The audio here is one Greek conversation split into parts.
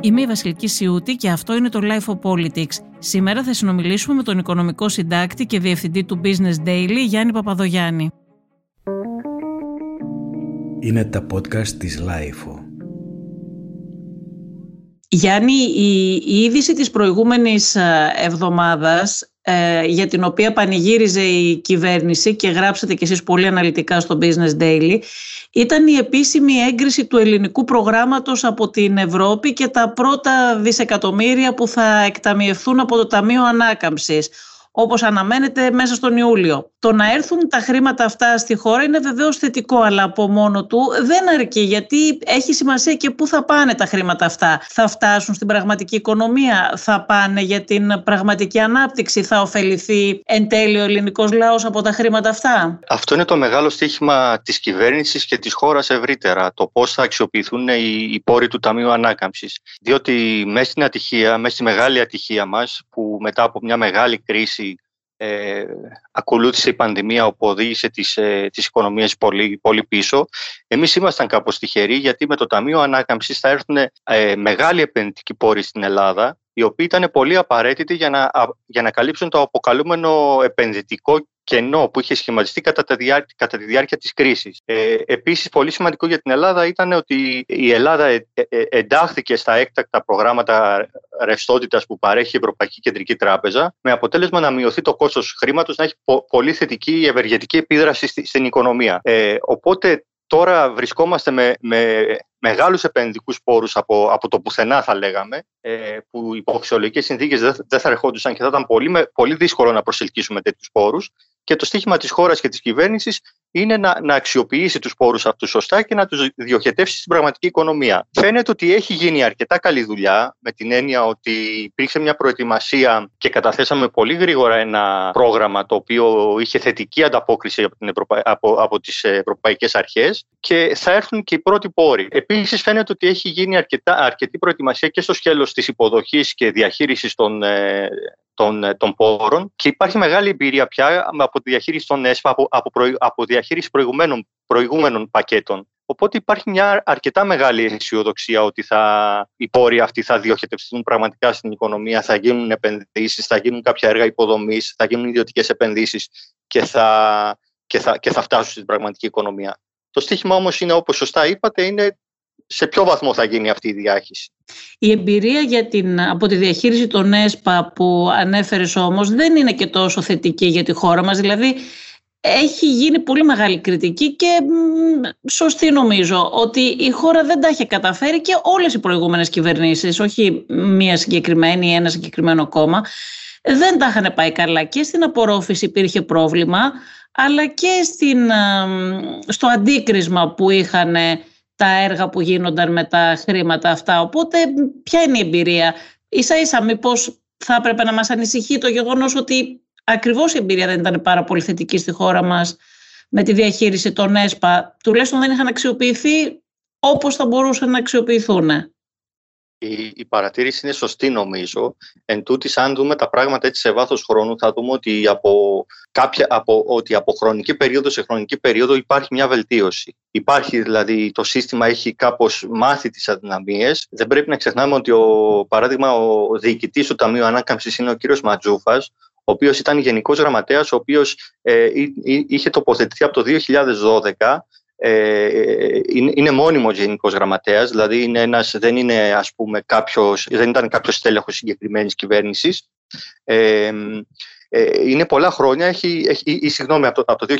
Είμαι η Βασιλική Σιούτη και αυτό είναι το Life of Politics. Σήμερα θα συνομιλήσουμε με τον οικονομικό συντάκτη και διευθυντή του Business Daily, Γιάννη Παπαδογιάννη. Είναι τα podcast της Life. Γιάννη, η, η είδηση της προηγούμενης ε, εβδομάδας ε, για την οποία πανηγύριζε η κυβέρνηση και γράψατε κι εσείς πολύ αναλυτικά στο Business Daily ήταν η επίσημη έγκριση του ελληνικού προγράμματος από την Ευρώπη και τα πρώτα δισεκατομμύρια που θα εκταμιευθούν από το Ταμείο Ανάκαμψης όπως αναμένεται μέσα στον Ιούλιο. Το να έρθουν τα χρήματα αυτά στη χώρα είναι βεβαίως θετικό, αλλά από μόνο του δεν αρκεί, γιατί έχει σημασία και πού θα πάνε τα χρήματα αυτά. Θα φτάσουν στην πραγματική οικονομία, θα πάνε για την πραγματική ανάπτυξη, θα ωφεληθεί εν τέλει ο ελληνικός λαός από τα χρήματα αυτά; Αυτό είναι το μεγάλο στίχημα της κυβέρνησης και της χώρας ευρύτερα, το πώς θα αξιοποιηθούν οι πόροι του Ταμείου Ανάκαμψης. Διότι μέσα στην ατυχία, μέσα στη μεγάλη ατυχία μας, που μετά από μια μεγάλη κρίση ε, ακολούθησε η πανδημία όπου οδήγησε τις, ε, τις οικονομίες πολύ, πολύ πίσω. Εμείς ήμασταν κάπως τυχεροί γιατί με το Ταμείο Ανάκαμψης θα έρθουν ε, μεγάλοι επενδυτικοί πόροι στην Ελλάδα οι οποίοι ήταν πολύ απαραίτητοι για να, για να καλύψουν το αποκαλούμενο επενδυτικό κενό που είχε σχηματιστεί κατά τη διάρκεια, κατά τη διάρκεια της κρίσης. Ε, επίσης, πολύ σημαντικό για την Ελλάδα ήταν ότι η Ελλάδα ε, ε, εντάχθηκε στα έκτακτα προγράμματα ρευστότητας που παρέχει η Ευρωπαϊκή Κεντρική Τράπεζα, με αποτέλεσμα να μειωθεί το κόστος χρήματος, να έχει πολύ θετική ευεργετική επίδραση στην οικονομία. Ε, οπότε τώρα βρισκόμαστε με, με μεγάλους επενδυτικούς πόρους από, από το πουθενά θα λέγαμε, ε, που υπό φυσιολογικές συνθήκες δεν, δεν θα ερχόντουσαν και θα ήταν πολύ, πολύ δύσκολο να προσελκύσουμε τέτοιους πόρους. Και το στίχημα της χώρας και της κυβέρνησης είναι να, να αξιοποιήσει τους πόρους αυτούς σωστά και να τους διοχετεύσει στην πραγματική οικονομία. Φαίνεται ότι έχει γίνει αρκετά καλή δουλειά με την έννοια ότι υπήρξε μια προετοιμασία και καταθέσαμε πολύ γρήγορα ένα πρόγραμμα το οποίο είχε θετική ανταπόκριση από, την Ευρωπα... από, από τις ευρωπαϊκές αρχές και θα έρθουν και οι πρώτοι πόροι. Επίσης φαίνεται ότι έχει γίνει αρκετά, αρκετή προετοιμασία και στο σκέλος της υποδοχής και διαχείρισης των, ε, των, ε, των πόρων και υπάρχει μεγάλη εμπειρία πια από τη διαχείριση των ΕΣΠΑ, από, από, από διαχείριση προηγουμένων, προηγούμενων πακέτων. Οπότε υπάρχει μια αρκετά μεγάλη αισιοδοξία ότι θα, οι πόροι αυτοί θα διοχετευτούν πραγματικά στην οικονομία, θα γίνουν επενδύσεις, θα γίνουν κάποια έργα υποδομής, θα γίνουν ιδιωτικές επενδύσεις και θα, και, θα, και θα φτάσουν στην πραγματική οικονομία. Το στίχημα όμως είναι, όπως σωστά είπατε, είναι σε ποιο βαθμό θα γίνει αυτή η διάχυση; Η εμπειρία για την, από τη διαχείριση των ΕΣΠΑ που ανέφερες όμως δεν είναι και τόσο θετική για τη χώρα μας. Δηλαδή έχει γίνει πολύ μεγάλη κριτική και σωστή νομίζω ότι η χώρα δεν τα έχει καταφέρει και όλες οι προηγούμενες κυβερνήσεις, όχι μία συγκεκριμένη ή ένα συγκεκριμένο κόμμα, δεν τα είχαν πάει καλά και στην απορρόφηση υπήρχε πρόβλημα αλλά και στην, στο αντίκρισμα που είχαν τα έργα που γίνονταν με τα χρήματα αυτά. Οπότε ποια είναι η εμπειρία; Ίσα ίσα μήπως θα έπρεπε να μας ανησυχεί το γεγονός ότι ακριβώς η εμπειρία δεν ήταν πάρα πολύ θετική στη χώρα μας με τη διαχείριση των ΕΣΠΑ. Τουλάχιστον δεν είχαν αξιοποιηθεί όπως θα μπορούσαν να αξιοποιηθούν η, η παρατήρηση είναι σωστή νομίζω. Εν τούτης, αν δούμε τα πράγματα έτσι σε βάθος χρόνου, θα δούμε ότι από, κάποια, από, ότι από χρονική περίοδο σε χρονική περίοδο υπάρχει μια βελτίωση. Υπάρχει δηλαδή, το σύστημα έχει κάπως μάθει τις αδυναμίες. Δεν πρέπει να ξεχνάμε ότι, ο, παράδειγμα, ο διοικητής του Ταμείου Ανάκαμψης είναι ο κύριος Ματζούφας, ο οποίος ήταν γενικός γραμματέας, ο οποίος ε, είχε τοποθετηθεί από το 2012 ε, είναι μόνιμος γενικός γραμματέας, δηλαδή είναι ένας, δεν, είναι, ας πούμε, κάποιος, δεν ήταν κάποιος τέλεχο συγκεκριμένης κυβέρνησης. Ε, ε, είναι πολλά χρόνια, έχει, έχει, ή, συγγνώμη, από το, από το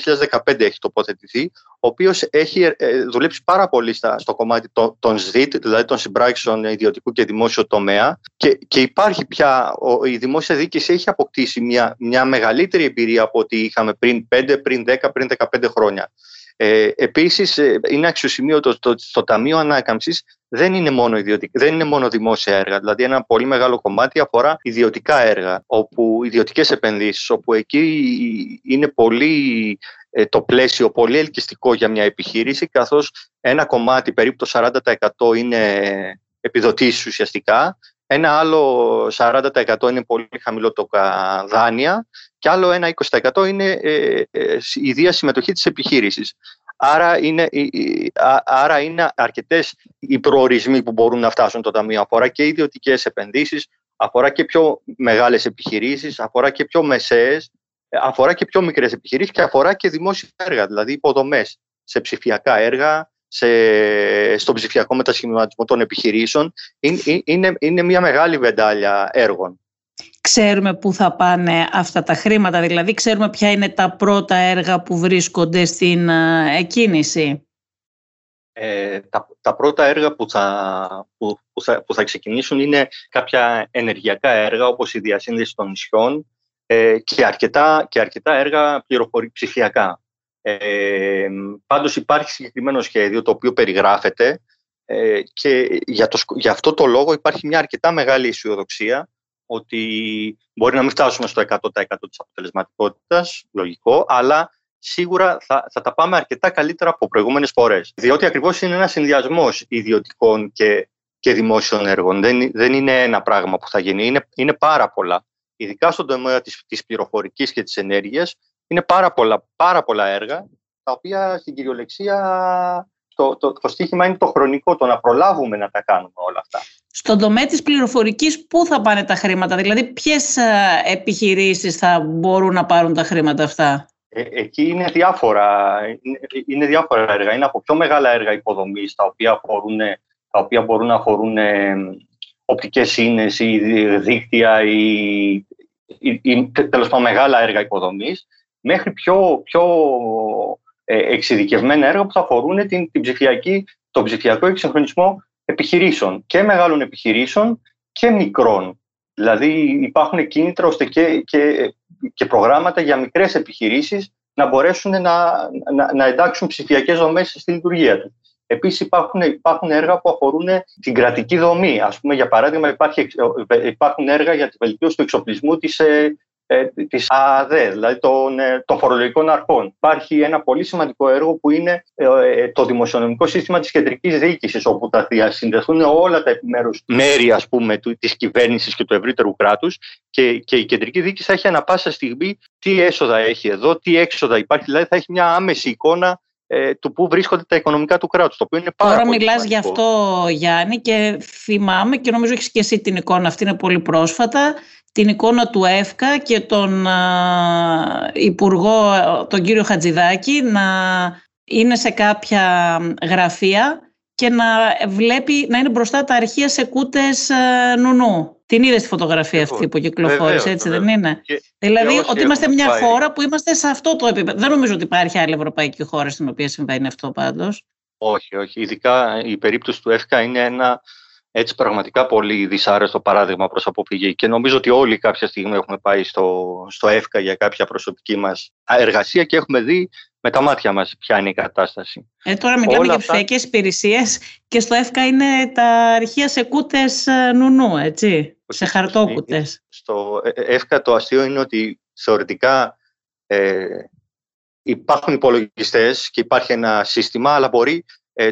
2015 έχει τοποθετηθεί, ο οποίος έχει ε, δουλέψει πάρα πολύ στα, στο κομμάτι των, των ΣΔΙΤ, δηλαδή των συμπράξεων ιδιωτικού και δημόσιου τομέα και, και υπάρχει πια, ο, η δημόσια διοίκηση έχει αποκτήσει μια, μια μεγαλύτερη εμπειρία από ό,τι είχαμε πριν 5, πριν 10, πριν 15 χρόνια. Ε, επίσης ε, είναι αξιοσημείωτο το, το, το Ταμείο Ανάκαμψης δεν είναι, μόνο δεν είναι μόνο δημόσια έργα. Δηλαδή ένα πολύ μεγάλο κομμάτι αφορά ιδιωτικά έργα, όπου ιδιωτικές επενδύσεις, όπου εκεί είναι πολύ ε, το πλαίσιο πολύ ελκυστικό για μια επιχείρηση, καθώς ένα κομμάτι, περίπου το 40% είναι επιδοτήσεις ουσιαστικά, ένα άλλο 40% είναι πολύ χαμηλό το δάνεια και άλλο ένα 20% είναι ε, ε, η ίδια συμμετοχή της επιχείρησης. Άρα είναι, άρα είναι αρκετές οι προορισμοί που μπορούν να φτάσουν το Ταμείο. Αφορά και ιδιωτικές επενδύσεις, αφορά και πιο μεγάλες επιχειρήσεις, αφορά και πιο μεσαίες, αφορά και πιο μικρές επιχειρήσεις και αφορά και δημόσια έργα, δηλαδή υποδομές σε ψηφιακά έργα, σε, στον ψηφιακό μετασχηματισμό των επιχειρήσεων. Είναι, είναι, είναι μια μεγάλη βεντάλια έργων. Ξέρουμε πού θα πάνε αυτά τα χρήματα, δηλαδή ξέρουμε ποια είναι τα πρώτα έργα που βρίσκονται στην ε, εκκίνηση. Ε, τα, τα πρώτα έργα που θα, που, που, θα, που θα ξεκινήσουν είναι κάποια ενεργειακά έργα όπως η διασύνδεση των νησιών ε, και, αρκετά, και αρκετά έργα ψηφιακά. Ε, πάντως υπάρχει συγκεκριμένο σχέδιο το οποίο περιγράφεται ε, και για, το, για αυτό το λόγο υπάρχει μια αρκετά μεγάλη αισιοδοξία ότι μπορεί να μην φτάσουμε στο 100% της αποτελεσματικότητας, λογικό, αλλά σίγουρα θα, θα τα πάμε αρκετά καλύτερα από προηγούμενες φορές. Διότι ακριβώς είναι ένας συνδυασμός ιδιωτικών και, και δημόσιων έργων. Δεν, δεν είναι ένα πράγμα που θα γίνει, είναι, είναι πάρα πολλά. Ειδικά στον τομέα της, της πληροφορικής και της ενέργειας, είναι πάρα πολλά, πάρα πολλά έργα, τα οποία στην κυριολεξία το, το, το στίχημα είναι το χρονικό, το να προλάβουμε να τα κάνουμε όλα αυτά. Στον τομέα της πληροφορικής, πού θα πάνε τα χρήματα, δηλαδή ποιες ε, επιχειρήσεις θα μπορούν να πάρουν τα χρήματα αυτά; Ε, εκεί είναι διάφορα, είναι, είναι διάφορα έργα. Είναι από πιο μεγάλα έργα υποδομής, τα οποία, αφορούν, τα οποία μπορούν να αφορούν ε, οπτικές σύνες ή δίκτυα ή, ή, ή τέλος πάντων μεγάλα έργα υποδομής, μέχρι πιο, πιο ε, εξειδικευμένα έργα που θα αφορούν την, την ψηφιακή, τον ψηφιακό εξυγχρονισμό επιχειρήσεων και μεγάλων επιχειρήσεων και μικρών. Δηλαδή υπάρχουν κίνητρα ώστε και, και, και προγράμματα για μικρές επιχειρήσεις να μπορέσουν να, να, να εντάξουν ψηφιακές δομές στη λειτουργία τους. Επίσης υπάρχουν, υπάρχουν έργα που αφορούν την κρατική δομή. Ας πούμε, για παράδειγμα, υπάρχει, υπάρχουν έργα για τη βελτίωση του εξοπλισμού της, ε, ε, της ΑΔΕ, δηλαδή των, ε, των φορολογικών αρχών. Υπάρχει ένα πολύ σημαντικό έργο που είναι ε, το δημοσιονομικό σύστημα της κεντρικής διοίκησης, όπου θα διασυνδεθούν όλα τα επιμέρους μέρη ας πούμε, της κυβέρνησης και του ευρύτερου κράτους. Και, και η κεντρική διοίκηση θα έχει ανα πάσα στιγμή τι έσοδα έχει εδώ, τι έξοδα υπάρχει, δηλαδή θα έχει μια άμεση εικόνα ε, του πού βρίσκονται τα οικονομικά του κράτους, το οποίο είναι πάρα Τώρα πολύ μιλάς γι' αυτό Γιάννη και θυμάμαι και νομίζω έχεις και εσύ την εικόνα αυτή, είναι πολύ πρόσφατα την εικόνα του ΕΦΚΑ και τον Υπουργό, τον κύριο Χατζηδάκη, να είναι σε κάποια γραφεία και να βλέπει να είναι μπροστά τα αρχεία σε κούτες νουνού. Την είδες στη φωτογραφία αυτή που κυκλοφόρησε, έτσι δεν είναι; δηλαδή ότι είμαστε μια χώρα που είμαστε σε αυτό το επίπεδο. Δεν νομίζω ότι υπάρχει άλλη ευρωπαϊκή χώρα στην οποία συμβαίνει αυτό πάντως. Όχι, όχι. Ειδικά η περίπτωση του ΕΦΚΑ είναι ένα έτσι πραγματικά πολύ δυσάρεστο παράδειγμα προς αποφυγή και νομίζω ότι όλοι κάποια στιγμή έχουμε πάει στο, στο ΕΦΚΑ για κάποια προσωπική μας εργασία και έχουμε δει με τα μάτια μας ποια είναι η κατάσταση. Ε, τώρα μιλάμε Όλα για ψηφιακές αυτά... υπηρεσίες και στο ΕΦΚΑ είναι τα αρχεία σε κούτες ε, νουνού, έτσι, σε χαρτόκουτες. Στο ΕΦΚΑ το αστείο είναι ότι θεωρητικά ε, υπάρχουν υπολογιστές και υπάρχει ένα σύστημα, αλλά μπορεί ε,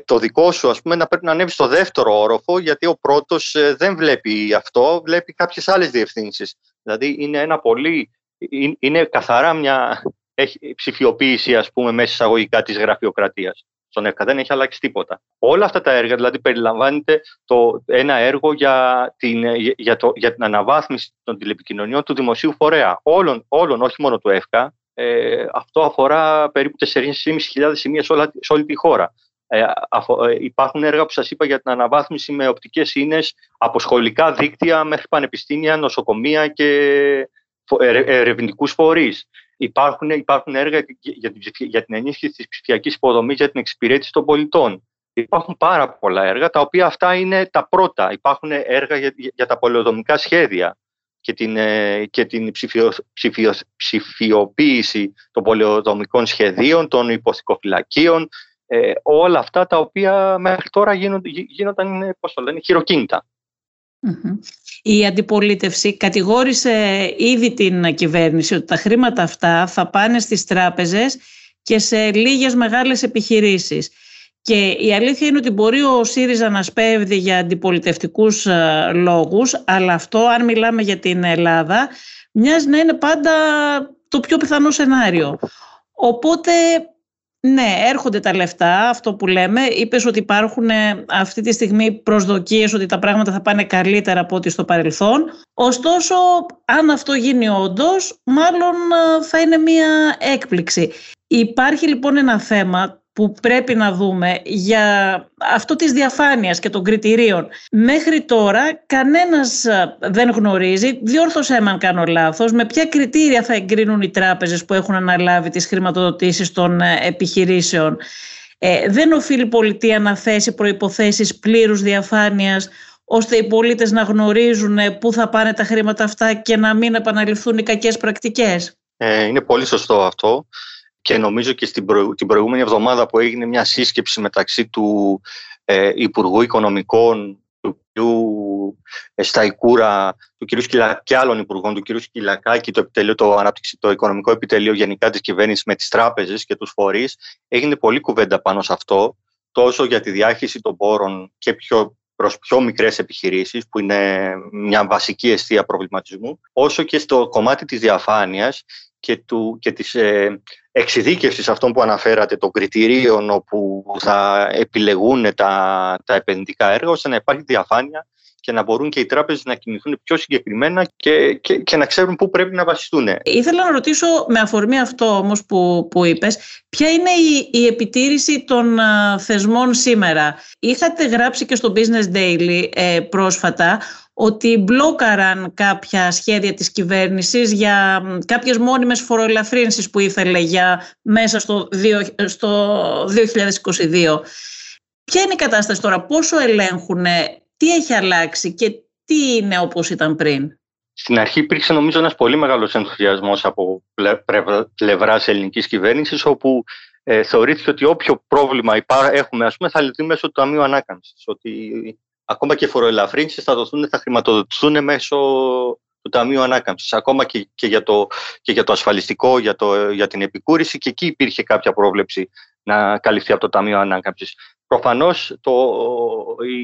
το δικό σου ας πούμε να πρέπει να ανέβει στο δεύτερο όροφο γιατί ο πρώτος ε, δεν βλέπει αυτό, βλέπει κάποιες άλλες διευθύνσεις. Δηλαδή είναι ένα πολύ, είναι, καθαρά μια έχει, ψηφιοποίηση ας πούμε μέσα εισαγωγικά της γραφειοκρατίας. Στον ΕΦΚΑ δεν έχει αλλάξει τίποτα. Όλα αυτά τα έργα, δηλαδή περιλαμβάνεται το, ένα έργο για την, για, το, για την αναβάθμιση των τηλεπικοινωνιών του δημοσίου φορέα. Όλων, όλων όχι μόνο του ΕΦΚΑ. Ε, αυτό αφορά περίπου 4.500 σημεία σε, σε όλη τη χώρα. Ε, ε, υπάρχουν έργα που σας είπα για την αναβάθμιση με οπτικές ίνες από σχολικά δίκτυα μέχρι πανεπιστήμια, νοσοκομεία και ερευνητικούς φορείς. Υπάρχουν, υπάρχουν έργα για την, για την ενίσχυση της ψηφιακής υποδομής για την εξυπηρέτηση των πολιτών. Υπάρχουν πάρα πολλά έργα, τα οποία αυτά είναι τα πρώτα. Υπάρχουν έργα για, για τα πολεοδομικά σχέδια και την, ε, και την ψηφιο, ψηφιο, ψηφιοποίηση των πολεοδομικών σχεδίων, των υποθηκοφυλακίων, ε, όλα αυτά τα οποία μέχρι τώρα γίνονταν, γίνονταν πώς το λένε, χειροκίνητα. Η αντιπολίτευση κατηγόρησε ήδη την κυβέρνηση ότι τα χρήματα αυτά θα πάνε στις τράπεζες και σε λίγες μεγάλες επιχειρήσεις. Και η αλήθεια είναι ότι μπορεί ο ΣΥΡΙΖΑ να σπέβδει για αντιπολιτευτικούς ε, λόγους, αλλά αυτό αν μιλάμε για την Ελλάδα μοιάζει να είναι πάντα το πιο πιθανό σενάριο. Οπότε Ναι, έρχονται τα λεφτά, αυτό που λέμε. Είπες ότι υπάρχουν ε, αυτή τη στιγμή προσδοκίες ότι τα πράγματα θα πάνε καλύτερα από ό,τι στο παρελθόν. Ωστόσο, αν αυτό γίνει όντως, μάλλον ε, θα είναι μία έκπληξη. Υπάρχει λοιπόν ένα θέμα που πρέπει να δούμε για αυτό της διαφάνειας και των κριτηρίων. Μέχρι τώρα κανένας ε, δεν γνωρίζει, διόρθωσέ με αν κάνω λάθος, με ποια κριτήρια θα εγκρίνουν οι τράπεζες που έχουν αναλάβει τις χρηματοδοτήσεις των ε, επιχειρήσεων. Ε, δεν οφείλει η πολιτεία να θέσει προϋποθέσεις πλήρους διαφάνειας ώστε οι πολίτες να γνωρίζουν πού θα πάνε τα χρήματα αυτά και να μην επαναληφθούν οι κακές πρακτικές. Ε, είναι πολύ σωστό αυτό και νομίζω και στην την προηγούμενη εβδομάδα που έγινε μια σύσκεψη μεταξύ του ε, Υπουργού Οικονομικών του κ. Σταϊκούρα, του κ. Σκυλα, και άλλων υπουργών, του κ. Σκυλακάκη, το, επιτελείο, το, ανάπτυξη, το Οικονομικό Επιτελείο γενικά της κυβέρνησης με τις τράπεζες και τους φορείς, έγινε πολύ κουβέντα πάνω σε αυτό, τόσο για τη διάχυση των πόρων και πιο προς πιο μικρές επιχειρήσεις, που είναι μια βασική αιστεία προβληματισμού, όσο και στο κομμάτι της διαφάνειας και, του, και της ε, εξειδίκευσης αυτών που αναφέρατε, των κριτηρίων όπου θα επιλεγούν τα, τα επενδυτικά έργα, ώστε να υπάρχει διαφάνεια και να μπορούν και οι τράπεζες να κινηθούν πιο συγκεκριμένα και, και, και να ξέρουν πού πρέπει να βασιστούν. Ήθελα να ρωτήσω με αφορμή αυτό όμως που, που είπες, ποια είναι η, η επιτήρηση των θεσμών σήμερα; Είχατε γράψει και στο Business Daily ε, πρόσφατα ότι μπλόκαραν κάποια σχέδια της κυβέρνησης για κάποιες μόνιμες φοροελαφρύνσεις που ήθελε για μέσα στο, στο 2022. Ποια είναι η κατάσταση τώρα, πόσο ελέγχουν, τι έχει αλλάξει και τι είναι όπως ήταν πριν; Στην αρχή υπήρξε νομίζω ένας πολύ μεγάλος ενθουσιασμός από πλευράς ελληνικής κυβέρνησης όπου ε, θεωρήθηκε ότι όποιο πρόβλημα έχουμε ας πούμε, θα λυθεί μέσω του Ταμείου Ανάκαμψης. Ότι ακόμα και φοροελαφρύνσεις θα, δοθούν, θα χρηματοδοτηθούν μέσω του Ταμείου Ανάκαμψης. Ακόμα και, και, για, το, και για το ασφαλιστικό, για, το, για την επικούρηση και εκεί υπήρχε κάποια πρόβλεψη να καλυφθεί από το Ταμείο Ανάκαμψης. Προφανώς το,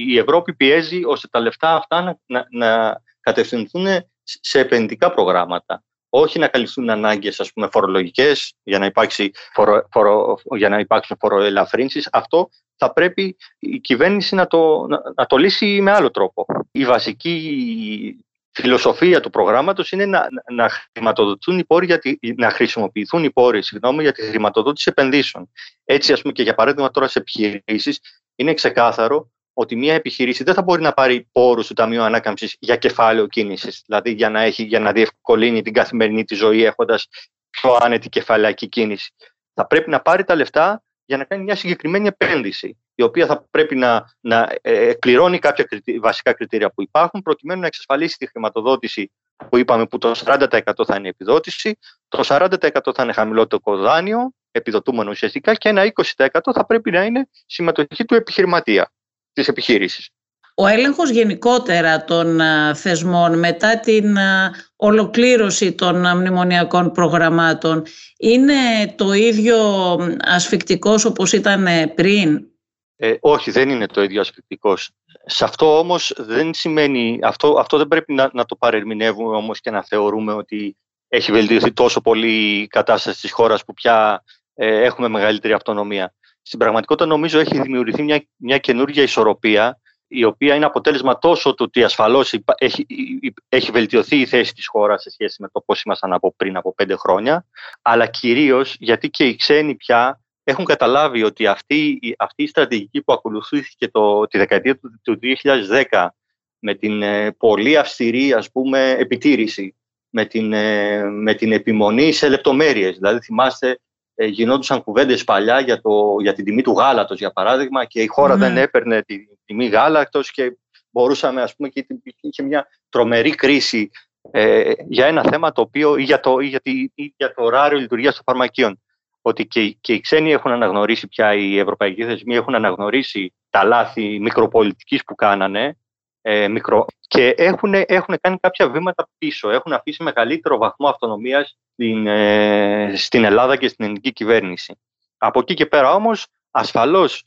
η Ευρώπη πιέζει ώστε τα λεφτά αυτά να, να, να κατευθυνθούν σε επενδυτικά προγράμματα όχι να καλυφθούν ανάγκες ας πούμε, φορολογικές για να, υπάρξει φορο, φορο, για να υπάρξουν φοροελαφρύνσεις. Αυτό θα πρέπει η κυβέρνηση να το, να, το λύσει με άλλο τρόπο. Η βασική φιλοσοφία του προγράμματος είναι να, να, χρηματοδοτούν οι πόροι για να χρησιμοποιηθούν οι πόροι συγγνώμη, για τη χρηματοδότηση επενδύσεων. Έτσι, ας πούμε, και για παράδειγμα τώρα σε επιχειρήσεις, είναι ξεκάθαρο ότι μια επιχείρηση δεν θα μπορεί να πάρει πόρους του Ταμείου Ανάκαμψης για κεφάλαιο κίνησης, δηλαδή για να, έχει, για να διευκολύνει την καθημερινή της ζωή έχοντας πιο άνετη κεφαλαϊκή κίνηση. Θα πρέπει να πάρει τα λεφτά για να κάνει μια συγκεκριμένη επένδυση, η οποία θα πρέπει να, να ε, εκπληρώνει κάποια βασικά κριτήρια που υπάρχουν, προκειμένου να εξασφαλίσει τη χρηματοδότηση που είπαμε που το 40% θα είναι επιδότηση, το 40% θα είναι χαμηλότερο δάνειο, επιδοτούμενο ουσιαστικά, και ένα 20% θα πρέπει να είναι συμμετοχή του επιχειρηματία της επιχείρησης. Ο έλεγχος γενικότερα των θεσμών μετά την ολοκλήρωση των μνημονιακών προγραμμάτων είναι το ίδιο ασφικτικός όπως ήταν πριν; Ε, όχι, δεν είναι το ίδιο ασφικτικός. Σε αυτό όμως δεν σημαίνει, αυτό, αυτό δεν πρέπει να, να το παρερμηνεύουμε όμως και να θεωρούμε ότι έχει βελτιωθεί τόσο πολύ η κατάσταση της χώρας που πια ε, έχουμε μεγαλύτερη αυτονομία στην πραγματικότητα νομίζω έχει δημιουργηθεί μια, μια καινούργια ισορροπία η οποία είναι αποτέλεσμα τόσο του ότι ασφαλώς έχει, έχει βελτιωθεί η θέση της χώρας σε σχέση με το πώς ήμασταν από πριν από πέντε χρόνια, αλλά κυρίως γιατί και οι ξένοι πια έχουν καταλάβει ότι αυτή, αυτή η στρατηγική που ακολουθήθηκε το, τη δεκαετία του, του 2010 με την ε, πολύ αυστηρή ας πούμε, επιτήρηση, με την, ε, με την επιμονή σε λεπτομέρειες. Δηλαδή θυμάστε ε, γινόντουσαν κουβέντες παλιά για, το, για την τιμή του γάλατος, για παράδειγμα, και η χώρα δεν έπαιρνε τη τιμή γάλακτος και μπορούσαμε, ας πούμε, και είχε μια τρομερή κρίση ε, για ένα θέμα το οποίο, ή για το, ή για, ή για το ωράριο λειτουργίας των φαρμακείων. Ότι και, και οι ξένοι έχουν αναγνωρίσει πια, οι ευρωπαϊκοί θεσμοί έχουν αναγνωρίσει τα λάθη μικροπολιτικής που κάνανε ε, μικρο, και έχουν, έχουν κάνει κάποια βήματα πίσω. Έχουν αφήσει μεγαλύτερο βαθμό αυτονομίας στην, ε, στην Ελλάδα και στην ελληνική κυβέρνηση. Από εκεί και πέρα όμως, ασφαλώς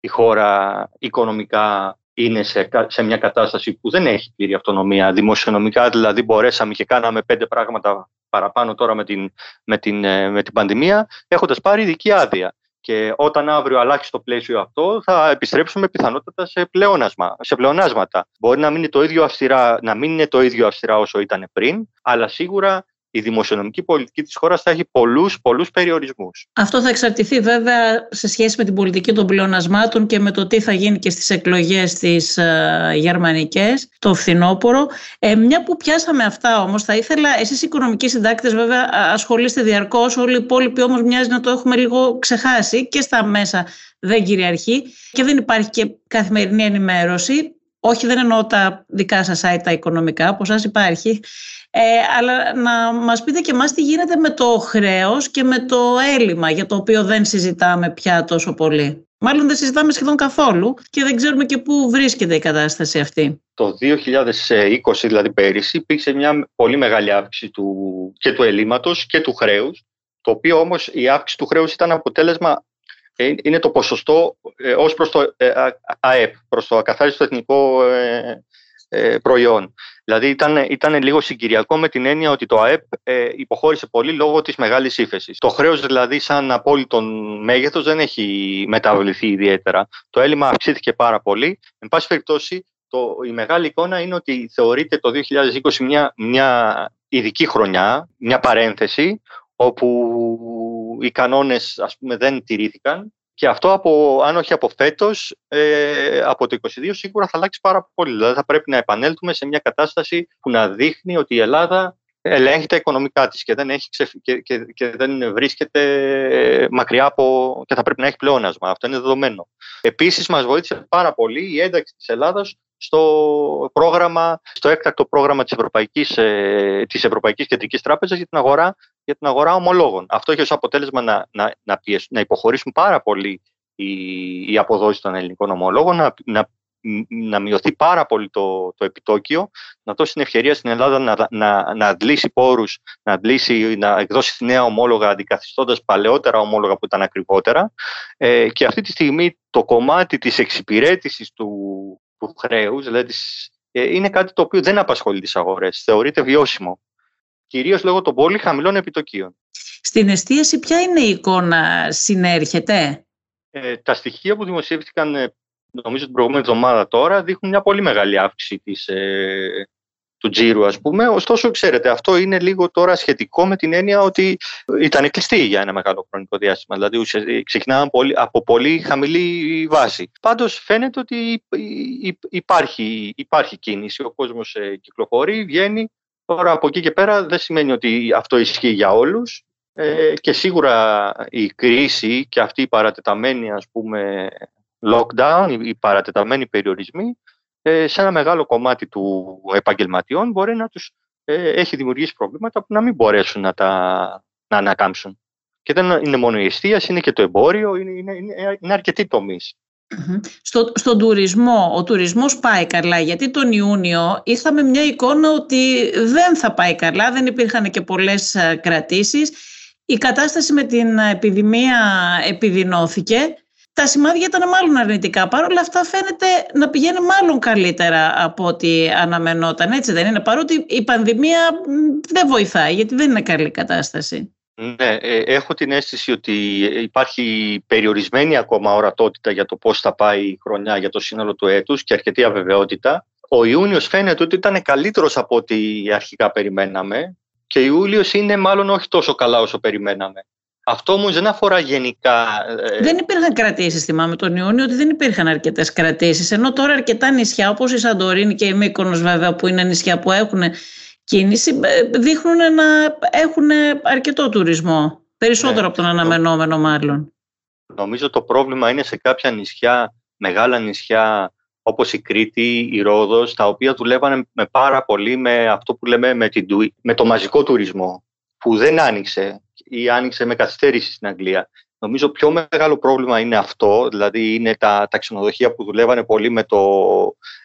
η χώρα οικονομικά είναι σε, σε μια κατάσταση που δεν έχει πλήρη αυτονομία. Δημοσιονομικά δηλαδή μπορέσαμε και κάναμε πέντε πράγματα παραπάνω τώρα με την, με την, ε, με την πανδημία, έχοντας πάρει ειδική άδεια. Και όταν αύριο αλλάξει το πλαίσιο αυτό, θα επιστρέψουμε πιθανότατα σε, πλεόνασμα, σε πλεονάσματα. Μπορεί να μην, είναι το ίδιο αυστηρά, να μην είναι το ίδιο αυστηρά όσο ήταν πριν, αλλά σίγουρα η δημοσιονομική πολιτική της χώρας θα έχει πολλούς, πολλούς περιορισμούς. Αυτό θα εξαρτηθεί βέβαια σε σχέση με την πολιτική των πλεονασμάτων και με το τι θα γίνει και στις εκλογές τις ε, γερμανικές το φθινόπωρο. Ε, μια που πιάσαμε αυτά όμως θα ήθελα, εσείς οι οικονομικοί συντάκτες βέβαια ασχολείστε διαρκώς, όλοι οι υπόλοιποι όμως μοιάζει να το έχουμε λίγο ξεχάσει και στα μέσα δεν κυριαρχεί και δεν υπάρχει και καθημερινή ενημέρωση. Όχι, δεν εννοώ τα δικά σας site τα οικονομικά, από σας υπάρχει. Ε, αλλά να μας πείτε και εμάς τι γίνεται με το χρέος και με το έλλειμμα για το οποίο δεν συζητάμε πια τόσο πολύ. Μάλλον δεν συζητάμε σχεδόν καθόλου και δεν ξέρουμε και πού βρίσκεται η κατάσταση αυτή. Το 2020, δηλαδή πέρυσι, υπήρξε μια πολύ μεγάλη αύξηση του, και του ελλείμματος και του χρέους, το οποίο όμως η αύξηση του χρέους ήταν αποτέλεσμα ε, είναι το ποσοστό ε, ως προς το ε, ΑΕΠ, προς το ακαθάριστο εθνικό προϊόν. Δηλαδή ήταν, ήταν λίγο συγκυριακό με την έννοια ότι το ΑΕΠ υποχώρησε πολύ λόγω της μεγάλης ύφεσης. Το χρέος δηλαδή σαν απόλυτο μέγεθος δεν έχει μεταβληθεί ιδιαίτερα. Το έλλειμμα αυξήθηκε πάρα πολύ. Εν πάση περιπτώσει το, η μεγάλη εικόνα είναι ότι θεωρείται το 2020 μια, μια ειδική χρονιά, μια παρένθεση όπου οι κανόνες ας πούμε δεν τηρήθηκαν και αυτό από, αν όχι από φέτος, ε, από το 2022 σίγουρα θα αλλάξει πάρα πολύ. Δηλαδή θα πρέπει να επανέλθουμε σε μια κατάσταση που να δείχνει ότι η Ελλάδα ελέγχει τα οικονομικά της και δεν, έχει και, και, και, δεν βρίσκεται μακριά από και θα πρέπει να έχει πλεόνασμα. Αυτό είναι δεδομένο. Επίσης μας βοήθησε πάρα πολύ η ένταξη της Ελλάδας στο, πρόγραμμα, στο έκτακτο πρόγραμμα της Ευρωπαϊκής, ε, της Ευρωπαϊκής Κεντρικής Τράπεζας για την αγορά, για την αγορά ομολόγων. Αυτό έχει ως αποτέλεσμα να, να, να, να υποχωρήσουν πάρα πολύ οι, οι αποδόσεις των ελληνικών ομολόγων, να, να, να μειωθεί πάρα πολύ το, το επιτόκιο, να δώσει την ευκαιρία στην Ελλάδα να, να, να αντλήσει πόρους, να, αντλήσει, να εκδώσει νέα ομόλογα αντικαθιστώντας παλαιότερα ομόλογα που ήταν ακριβότερα. Ε, και αυτή τη στιγμή το κομμάτι της εξυπηρέτησης του, του χρέους, δηλαδή ε, είναι κάτι το οποίο δεν απασχολεί τις αγορές. Θεωρείται βιώσιμο. Κυρίως λόγω των πολύ χαμηλών επιτοκίων. Στην εστίαση, ποια είναι η εικόνα, συνέρχεται; Ε, τα στοιχεία που δημοσιεύτηκαν, ε, νομίζω την προηγούμενη εβδομάδα τώρα, δείχνουν μια πολύ μεγάλη αύξηση της, ε, του τζίρου ας πούμε. Ωστόσο ξέρετε αυτό είναι λίγο τώρα σχετικό με την έννοια ότι ήταν κλειστή για ένα μεγάλο χρονικό διάστημα. Δηλαδή ξεκινάμε από πολύ χαμηλή βάση. Πάντως φαίνεται ότι υπάρχει, υπάρχει κίνηση, ο κόσμος ε, κυκλοφορεί, βγαίνει. Τώρα από εκεί και πέρα δεν σημαίνει ότι αυτό ισχύει για όλους ε, και σίγουρα η κρίση και αυτή η παρατεταμένη ας πούμε lockdown, οι παρατεταμένοι περιορισμοί ε, σε ένα μεγάλο κομμάτι του επαγγελματιών μπορεί να τους ε, έχει δημιουργήσει προβλήματα που να μην μπορέσουν να τα να ανακάμψουν. Και δεν είναι μόνο η εστίαση, είναι και το εμπόριο, είναι, είναι, είναι, είναι αρκετοί Στο, στον τουρισμό, ο τουρισμός πάει καλά, γιατί τον Ιούνιο είχαμε μια εικόνα ότι δεν θα πάει καλά, δεν υπήρχαν και πολλές ε, κρατήσεις. Η κατάσταση με την επιδημία επιδεινώθηκε τα σημάδια ήταν μάλλον αρνητικά. Παρ' όλα αυτά φαίνεται να πηγαίνει μάλλον καλύτερα από ό,τι αναμενόταν. Έτσι δεν είναι; Παρότι η πανδημία δεν βοηθάει, γιατί δεν είναι καλή κατάσταση. Ναι, ε, έχω την αίσθηση ότι υπάρχει περιορισμένη ακόμα ορατότητα για το πώς θα πάει η χρονιά για το σύνολο του έτους και αρκετή αβεβαιότητα. Ο Ιούνιος φαίνεται ότι ήταν καλύτερος από ό,τι αρχικά περιμέναμε και ο Ιούλιος είναι μάλλον όχι τόσο καλά όσο περιμέναμε. Αυτό όμως δεν αφορά γενικά. Ε, δεν υπήρχαν κρατήσεις, θυμάμαι τον Ιούνιο, ότι δεν υπήρχαν αρκετές κρατήσεις. Ενώ τώρα αρκετά νησιά, όπως η Σαντορίνη και η Μύκονος βέβαια, που είναι νησιά που έχουν κίνηση, ε, δείχνουν να έχουν αρκετό τουρισμό. Περισσότερο ναι, από τον αναμενόμενο, μάλλον. Νομίζω το πρόβλημα είναι σε κάποια νησιά, μεγάλα νησιά, όπως η Κρήτη, η Ρόδος, τα οποία δουλεύανε με πάρα πολύ με αυτό που λέμε με, την, με το μαζικό τουρισμό, που δεν άνοιξε ή άνοιξε με καθυστέρηση στην Αγγλία. Νομίζω πιο μεγάλο πρόβλημα είναι αυτό, δηλαδή είναι τα, τα ξενοδοχεία που δουλεύανε πολύ με το,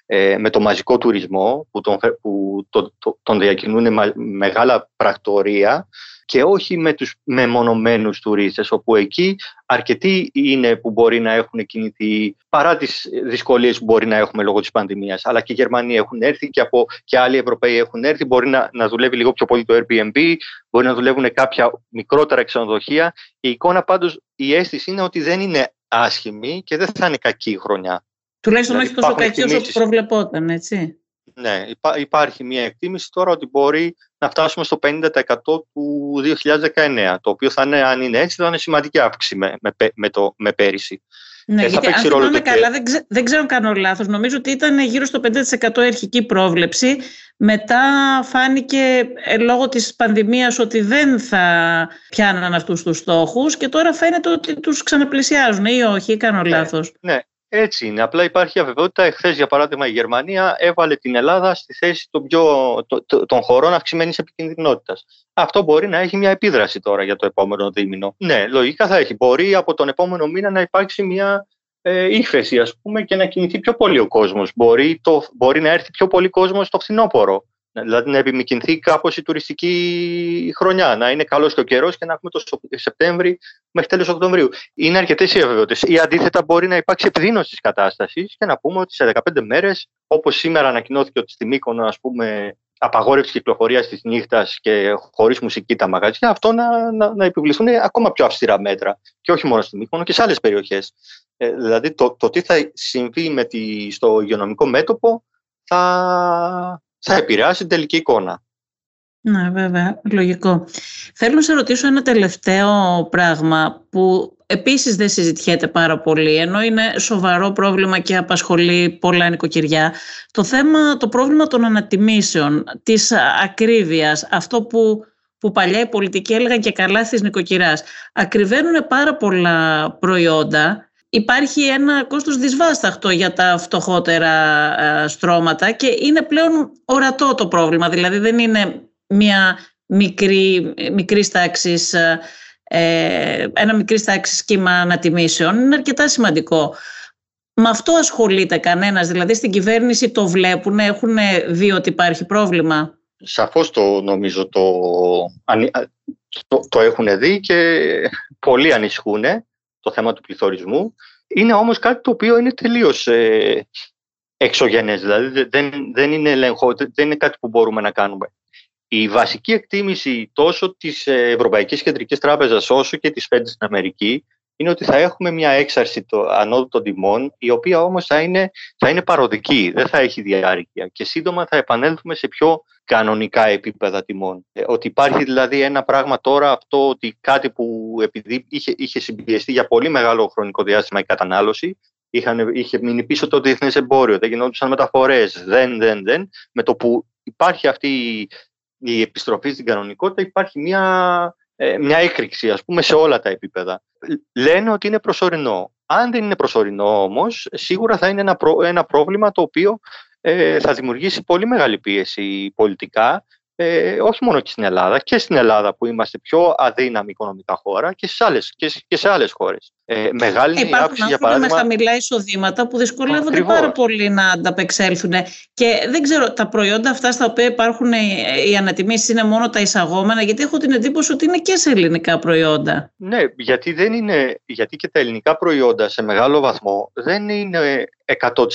ε, με το μαζικό τουρισμό, που τον, που το, το, τον διακινούν μεγάλα πρακτορία και όχι με τους μεμονωμένους τουρίστες, όπου εκεί αρκετοί είναι που μπορεί να έχουν κινηθεί παρά τις δυσκολίες που μπορεί να έχουμε λόγω της πανδημίας. Αλλά και οι Γερμανοί έχουν έρθει και, από, και άλλοι Ευρωπαίοι έχουν έρθει. Μπορεί να, να δουλεύει λίγο πιο πολύ το Airbnb, μπορεί να δουλεύουν κάποια μικρότερα ξενοδοχεία. Η εικόνα πάντως, η αίσθηση είναι ότι δεν είναι άσχημη και δεν θα είναι κακή η χρονιά. Τουλάχιστον δηλαδή, όχι τόσο κακή όσο προβλεπόταν, έτσι. Ναι, υπάρχει μια εκτίμηση τώρα ότι μπορεί να φτάσουμε στο 50% του 2019, το οποίο θα είναι, αν είναι έτσι, θα είναι σημαντική αύξηση με, με, το, με πέρυσι. Ναι, ε, γιατί αν θυμάμαι καλά, δεν, ξέ, δεν ξέρω αν κάνω λάθος, νομίζω ότι ήταν γύρω στο 50% αρχική πρόβλεψη. Μετά φάνηκε ε, λόγω της πανδημίας ότι δεν θα πιάναν αυτούς τους στόχους και τώρα φαίνεται ότι τους ξαναπλησιάζουν ή όχι, ή κάνω ναι, λάθος. Ναι, έτσι είναι. Απλά υπάρχει αβεβαιότητα. Εχθές, για παράδειγμα, η Γερμανία έβαλε την Ελλάδα στη θέση των, πιο, το, των χωρών αυξημένης επικίνδυνοτητας. Αυτό μπορεί να έχει μια επίδραση τώρα για το επόμενο δίμηνο. Ναι, λογικά θα έχει. Μπορεί από τον επόμενο μήνα να υπάρξει μια ε, ύφεση, ας πούμε, και να κινηθεί πιο πολύ ο κόσμος. Μπορεί, μπορεί να έρθει πιο πολύ κόσμος στο φθινόπωρο. Δηλαδή να επιμηκυνθεί κάπως η τουριστική χρονιά, να είναι καλός και ο καιρός και να έχουμε το Σεπτέμβρη μέχρι τέλος Οκτωβρίου. Είναι αρκετές οι αβεβαιότητες. Ή αντίθετα μπορεί να υπάρξει επιδείνωση της κατάστασης και να πούμε ότι σε 15 μέρες, όπως σήμερα ανακοινώθηκε ότι στη Μύκονο, ας πούμε, απαγόρευση κυκλοφορίας της νύχτας και χωρίς μουσική τα μαγαζιά, αυτό να, να, να επιβληθούν ακόμα πιο αυστηρά μέτρα. Και όχι μόνο στη Μύκονο και σε άλλες περιοχές. Ε, δηλαδή, το, το τι θα συμβεί με τη, στο υγειονομικό μέτωπο θα, θα επηρεάσει την τελική εικόνα. Ναι, βέβαια, λογικό. Θέλω να σε ρωτήσω ένα τελευταίο πράγμα που επίσης δεν συζητιέται πάρα πολύ, ενώ είναι σοβαρό πρόβλημα και απασχολεί πολλά νοικοκυριά. Το θέμα, το πρόβλημα των ανατιμήσεων, της ακρίβειας, αυτό που, που παλιά οι πολιτικοί έλεγαν και καλά της νοικοκυράς. Ακριβένουν πάρα πολλά προϊόντα υπάρχει ένα κόστος δυσβάσταχτο για τα φτωχότερα ε, στρώματα και είναι πλέον ορατό το πρόβλημα. Δηλαδή δεν είναι μια μικρή, μικρής τάξης, ε, ένα μικρής τάξης σχήμα ανατιμήσεων. Είναι αρκετά σημαντικό. Με αυτό ασχολείται κανένας, δηλαδή στην κυβέρνηση το βλέπουν, έχουν δει ότι υπάρχει πρόβλημα; Σαφώς το νομίζω το, το, το έχουν δει και πολλοί ανησυχούν το θέμα του πληθωρισμού. Είναι όμως κάτι το οποίο είναι τελείως ε, εξωγενές, δηλαδή δεν, δεν είναι ελεγχό, δεν είναι κάτι που μπορούμε να κάνουμε. Η βασική εκτίμηση τόσο της Ευρωπαϊκής Κεντρικής Τράπεζας όσο και της Fed στην Αμερική είναι ότι θα έχουμε μια έξαρση το, ανώδου των τιμών, η οποία όμως θα είναι, θα είναι παροδική, δεν θα έχει διάρκεια και σύντομα θα επανέλθουμε σε πιο κανονικά επίπεδα τιμών. Ε, ότι υπάρχει δηλαδή ένα πράγμα τώρα αυτό ότι κάτι που επειδή είχε, είχε συμπιεστεί για πολύ μεγάλο χρονικό διάστημα η κατανάλωση, είχαν, είχε μείνει πίσω το διεθνές εμπόριο, δεν γινόντουσαν μεταφορές, δεν, δεν, δεν, με το που υπάρχει αυτή η επιστροφή στην κανονικότητα υπάρχει μια ε, μια έκρηξη ας πούμε σε όλα τα επίπεδα. Λένε ότι είναι προσωρινό. Αν δεν είναι προσωρινό όμως, σίγουρα θα είναι ένα, ένα πρόβλημα το οποίο ε, θα δημιουργήσει πολύ μεγάλη πίεση πολιτικά ε, όχι μόνο και στην Ελλάδα, και στην Ελλάδα που είμαστε πιο αδύναμη οικονομικά χώρα και σε άλλες, και, και σε άλλες χώρες. Ε, μεγάλη ε, Υπάρχουν για παράδειγμα... με χαμηλά εισοδήματα που δυσκολεύονται Ακριβώς. πάρα πολύ να ανταπεξέλθουν. Και δεν ξέρω, τα προϊόντα αυτά στα οποία υπάρχουν οι ανατιμήσεις είναι μόνο τα εισαγόμενα, γιατί έχω την εντύπωση ότι είναι και σε ελληνικά προϊόντα. Ναι, γιατί, δεν είναι, γιατί και τα ελληνικά προϊόντα σε μεγάλο βαθμό δεν είναι 100%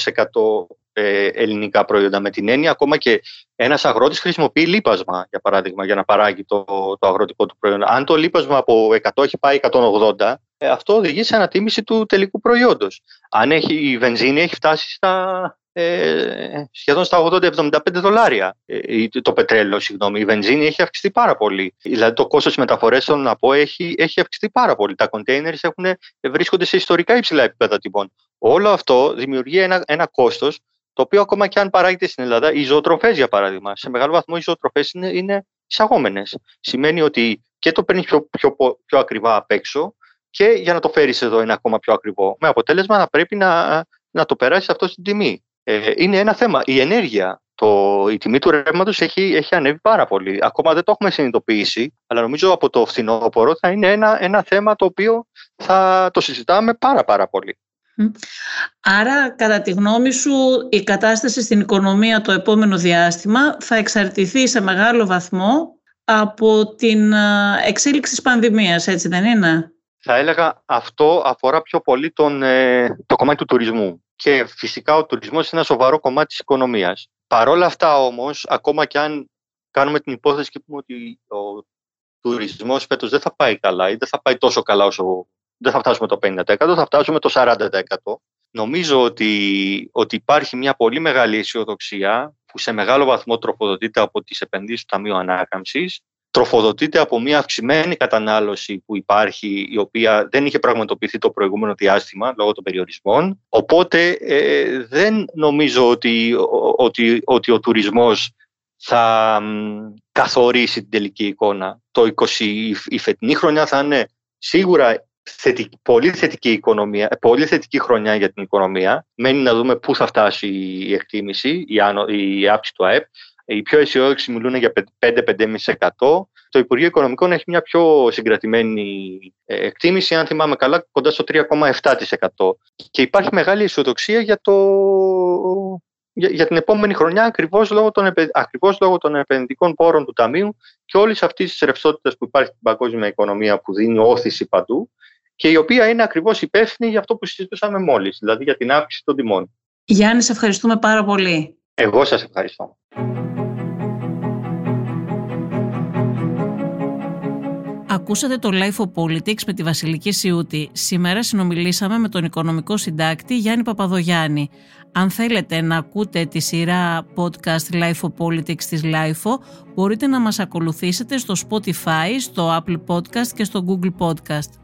ε, ελληνικά προϊόντα. Με την έννοια ακόμα και ένας αγρότης χρησιμοποιεί λίπασμα, για παράδειγμα, για να παράγει το, το αγροτικό του προϊόν. Αν το λίπασμα από 100 έχει πάει 180, ε, αυτό οδηγεί σε ανατίμηση του τελικού προϊόντος. Αν έχει, η βενζίνη έχει φτάσει στα, ε, σχεδόν στα 80-75 δολάρια ε, το πετρέλαιο, συγγνώμη. Η βενζίνη έχει αυξηθεί πάρα πολύ. Δηλαδή το κόστος μεταφορές, θέλω να πω, έχει, έχει αυξηθεί πάρα πολύ. Τα containers βρίσκονται σε ιστορικά υψηλά επίπεδα τιμών. Όλο αυτό δημιουργεί ένα, ένα κόστος το οποίο ακόμα και αν παράγεται στην Ελλάδα, οι ζωοτροφές, για παράδειγμα, σε μεγάλο βαθμό οι ζωοτροφές είναι, είναι εισαγόμενες. Σημαίνει ότι και το παίρνεις πιο, πιο, πιο ακριβά απ' έξω και για να το φέρεις εδώ είναι ακόμα πιο ακριβό. Με αποτέλεσμα να πρέπει να, να το περάσεις αυτό στην τιμή. Ε, είναι ένα θέμα. Η ενέργεια, το, η τιμή του ρεύματος έχει, έχει ανέβει πάρα πολύ. Ακόμα δεν το έχουμε συνειδητοποιήσει, αλλά νομίζω από το φθινόπωρο θα είναι ένα, ένα θέμα το οποίο θα το συζητάμε πάρα πάρα πολύ. Άρα, κατά τη γνώμη σου, η κατάσταση στην οικονομία το επόμενο διάστημα θα εξαρτηθεί σε μεγάλο βαθμό από την εξέλιξη της πανδημίας, έτσι δεν είναι; Θα έλεγα αυτό αφορά πιο πολύ τον, ε, το κομμάτι του τουρισμού. Και φυσικά ο τουρισμός είναι ένα σοβαρό κομμάτι της οικονομίας. Παρόλα αυτά όμως, ακόμα και αν κάνουμε την υπόθεση και πούμε ότι ο τουρισμός φέτος δεν θα πάει καλά ή δεν θα πάει τόσο καλά όσο δεν θα φτάσουμε το 50%, θα φτάσουμε το 40%. Νομίζω ότι, ότι υπάρχει μια πολύ μεγάλη αισιοδοξία που σε μεγάλο βαθμό τροφοδοτείται από τις επενδύσεις του Ταμείου Ανάκαμψης, τροφοδοτείται από μια αυξημένη κατανάλωση που υπάρχει, η οποία δεν είχε πραγματοποιηθεί το προηγούμενο διάστημα λόγω των περιορισμών. Οπότε ε, δεν νομίζω ότι, ότι, ότι ο τουρισμός θα καθορίσει την τελική εικόνα. Το 20, η φετινή χρονιά θα είναι σίγουρα θετική, πολύ θετική οικονομία, ε, πολύ θετική χρονιά για την οικονομία. Μένει να δούμε πού θα φτάσει η εκτίμηση, η, η αύξηση του ΑΕΠ. Οι πιο αισιόδοξοι μιλούν για 5-5,5%. Το Υπουργείο Οικονομικών έχει μια πιο συγκρατημένη ε, εκτίμηση, αν θυμάμαι καλά, κοντά στο 3,7%. Και υπάρχει μεγάλη αισιοδοξία για, το, για, για την επόμενη χρονιά ακριβώς λόγω, των, ακριβώς λόγω των επενδυτικών πόρων του Ταμείου και όλης αυτής της ρευστότητας που υπάρχει στην παγκόσμια οικονομία που δίνει όθηση παντού και η οποία είναι ακριβώς υπεύθυνη για αυτό που συζητούσαμε μόλις, δηλαδή για την αύξηση των τιμών. Γιάννη, σε ευχαριστούμε πάρα πολύ. Εγώ σας ευχαριστώ. Ακούσατε το Life of Politics με τη Βασιλική Σιούτη. Σήμερα συνομιλήσαμε με τον οικονομικό συντάκτη Γιάννη Παπαδογιάννη. Αν θέλετε να ακούτε τη σειρά podcast Life of Politics της LIFO, μπορείτε να μας ακολουθήσετε στο Spotify, στο Apple Podcast και στο Google Podcast.